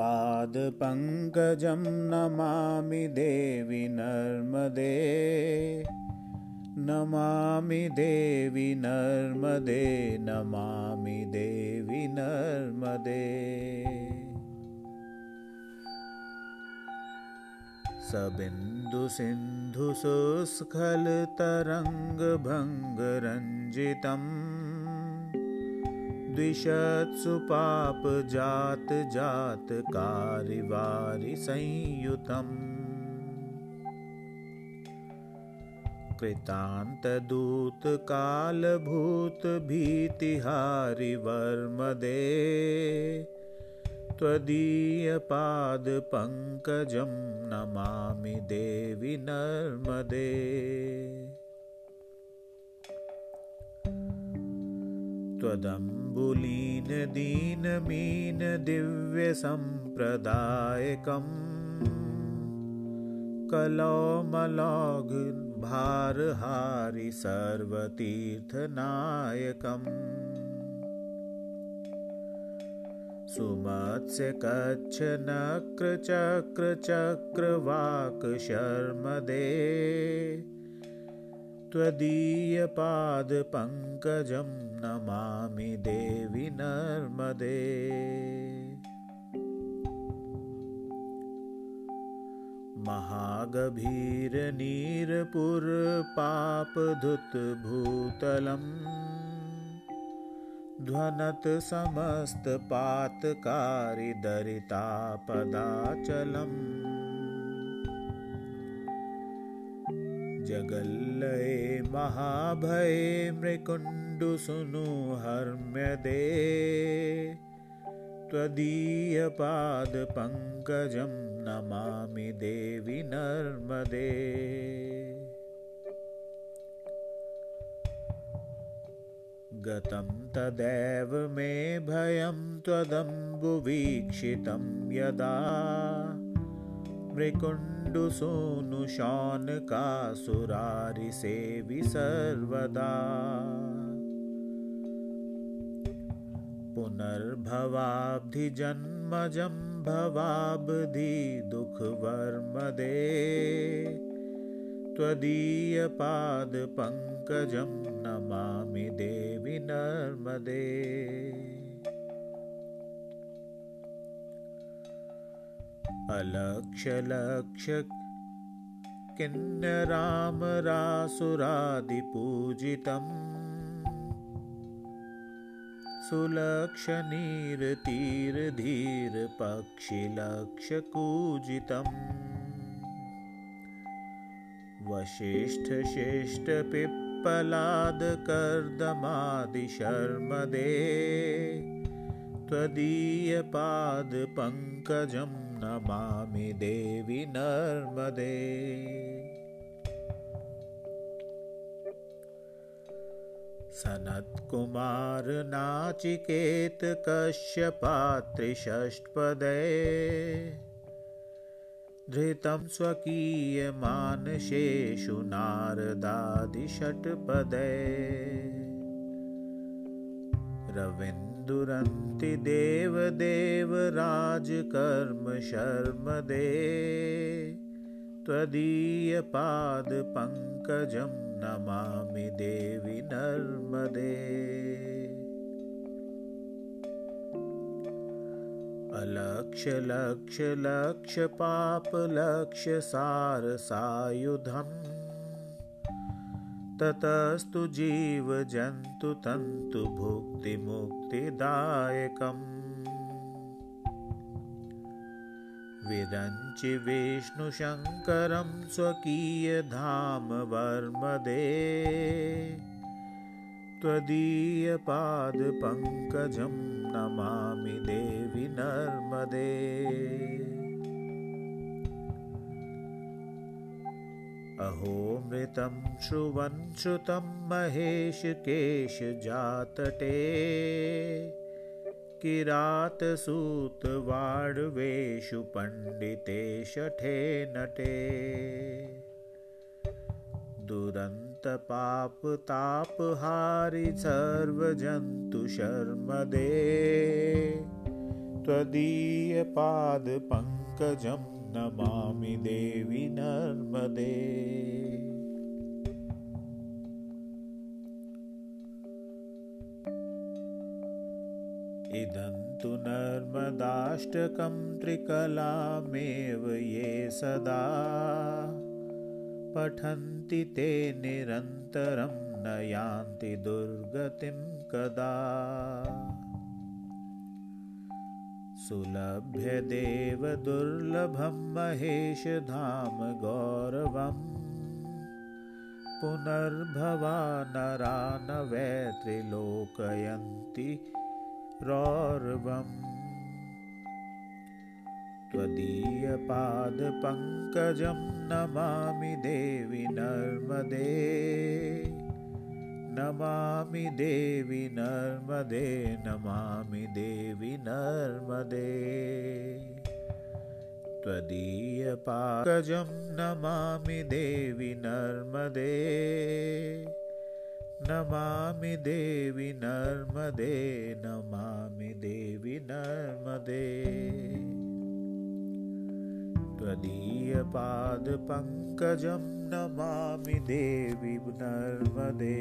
पादपङ्कजं नमामि देवि नर्मदे। नमामि देवि नर्मदे नमामि देवि नर्मदे। सबिन्दुसिन्धुसुस्खलतरङ्गभङ्गरञ्जितम् द्विषत्सु पापजातजातकारिवारिसंयुतम् कृतान्तदूतकालभूतभीतिहारिवर्मदे त्वदीयपादपङ्कजं नमामि देवि नर्मदे त्वदम्बुलीनदीनमीनदिव्यसम्प्रदायकम् कलौमलौघभारहारि सर्वतीर्थनायकम् सुमत्स्यकच्छनक्रचक्रचक्रवाकशर्मदे त्वदीयपादपङ्कजं नमामि देवि नर्मदे। महागभीरनीरपुरपापधुतभूतलम् ध्वनत्समस्तपातकारिदरितापदाचलम् जगल्लये महाभये मृकुण्डुसुनुहर्म्यदे त्वदीयपादपङ्कजं नमामि देवि नर्मदे। गतं तदेव मे भयं त्वदम्बुवीक्षितं यदा मृकुण्डुसूनुशौनकासुरारिसेवि सर्वदा। पुनर्भवाब्धिजन्मजं भवाब्धिदुःखवर्मदे त्वदीयपादपङ्कजं नमामि देवि नर्मदे अलक्ष्यलक्ष्य किन्नरामरासुरादिपूजितम् सुलक्षणीरतीरधीरपक्षिलक्षकूजितम्। वसिष्ठशिष्टपिप्पलादकर्दमादिशर्मदे त्वदीयपादपङ्कजं नमामि देवि नर्मदे। सनत्कुमारनाचिकेतकश्यपात्रिषष्ठपदे धृतं स्वकीयमानसेषु नारदादिषट्पदे रविन्दुरन्ति देवदेवराजकर्मशर्मदे त्वदीयपादपङ्कजं नमामि देवि नर्मदे। अलक्ष्यलक्ष्यलक्ष्यपापलक्ष्यसारसायुधम् ततस्तु जीवजन्तुतन्तुभुक्तिमुक्तिदायकम् विरञ्चि विष्णुशङ्करं स्वकीयधाम वर्मदे त्वदीयपादपङ्कजं नमामि देवि नर्मदे अहो मृतं श्रुवन् श्रुतं महेशकेशजातटे। किरातसूतवाड्वेषु पण्डिते शठे नटे। दुरन्तपापतापहारि सर्वजन्तुशर्मदे त्वदीयपादपङ्कजं नमामि देवि नर्मदे इदं तु नर्मदाष्टकं त्रिकलामेव ये सदा पठन्ति ते निरन्तरं न यान्ति दुर्गतिं कदा। सुलभ्य दुर्लभं महेशधाम गौरवम् पुनर्भवा नरा न वै त्रिलोकयन्ति रौर्वम् त्वदीयपादपङ्कजं नमामि देवि नर्मदे। नमामि देवि नर्मदे नमामि देवि नर्मदे। त्वदीयपाकजं नमामि देवि नर्मदे नमामि देवि नर्मदे नमामि देवि नर्मदे। त्वदीयपादपङ्कजं नमामि देवि नर्मदे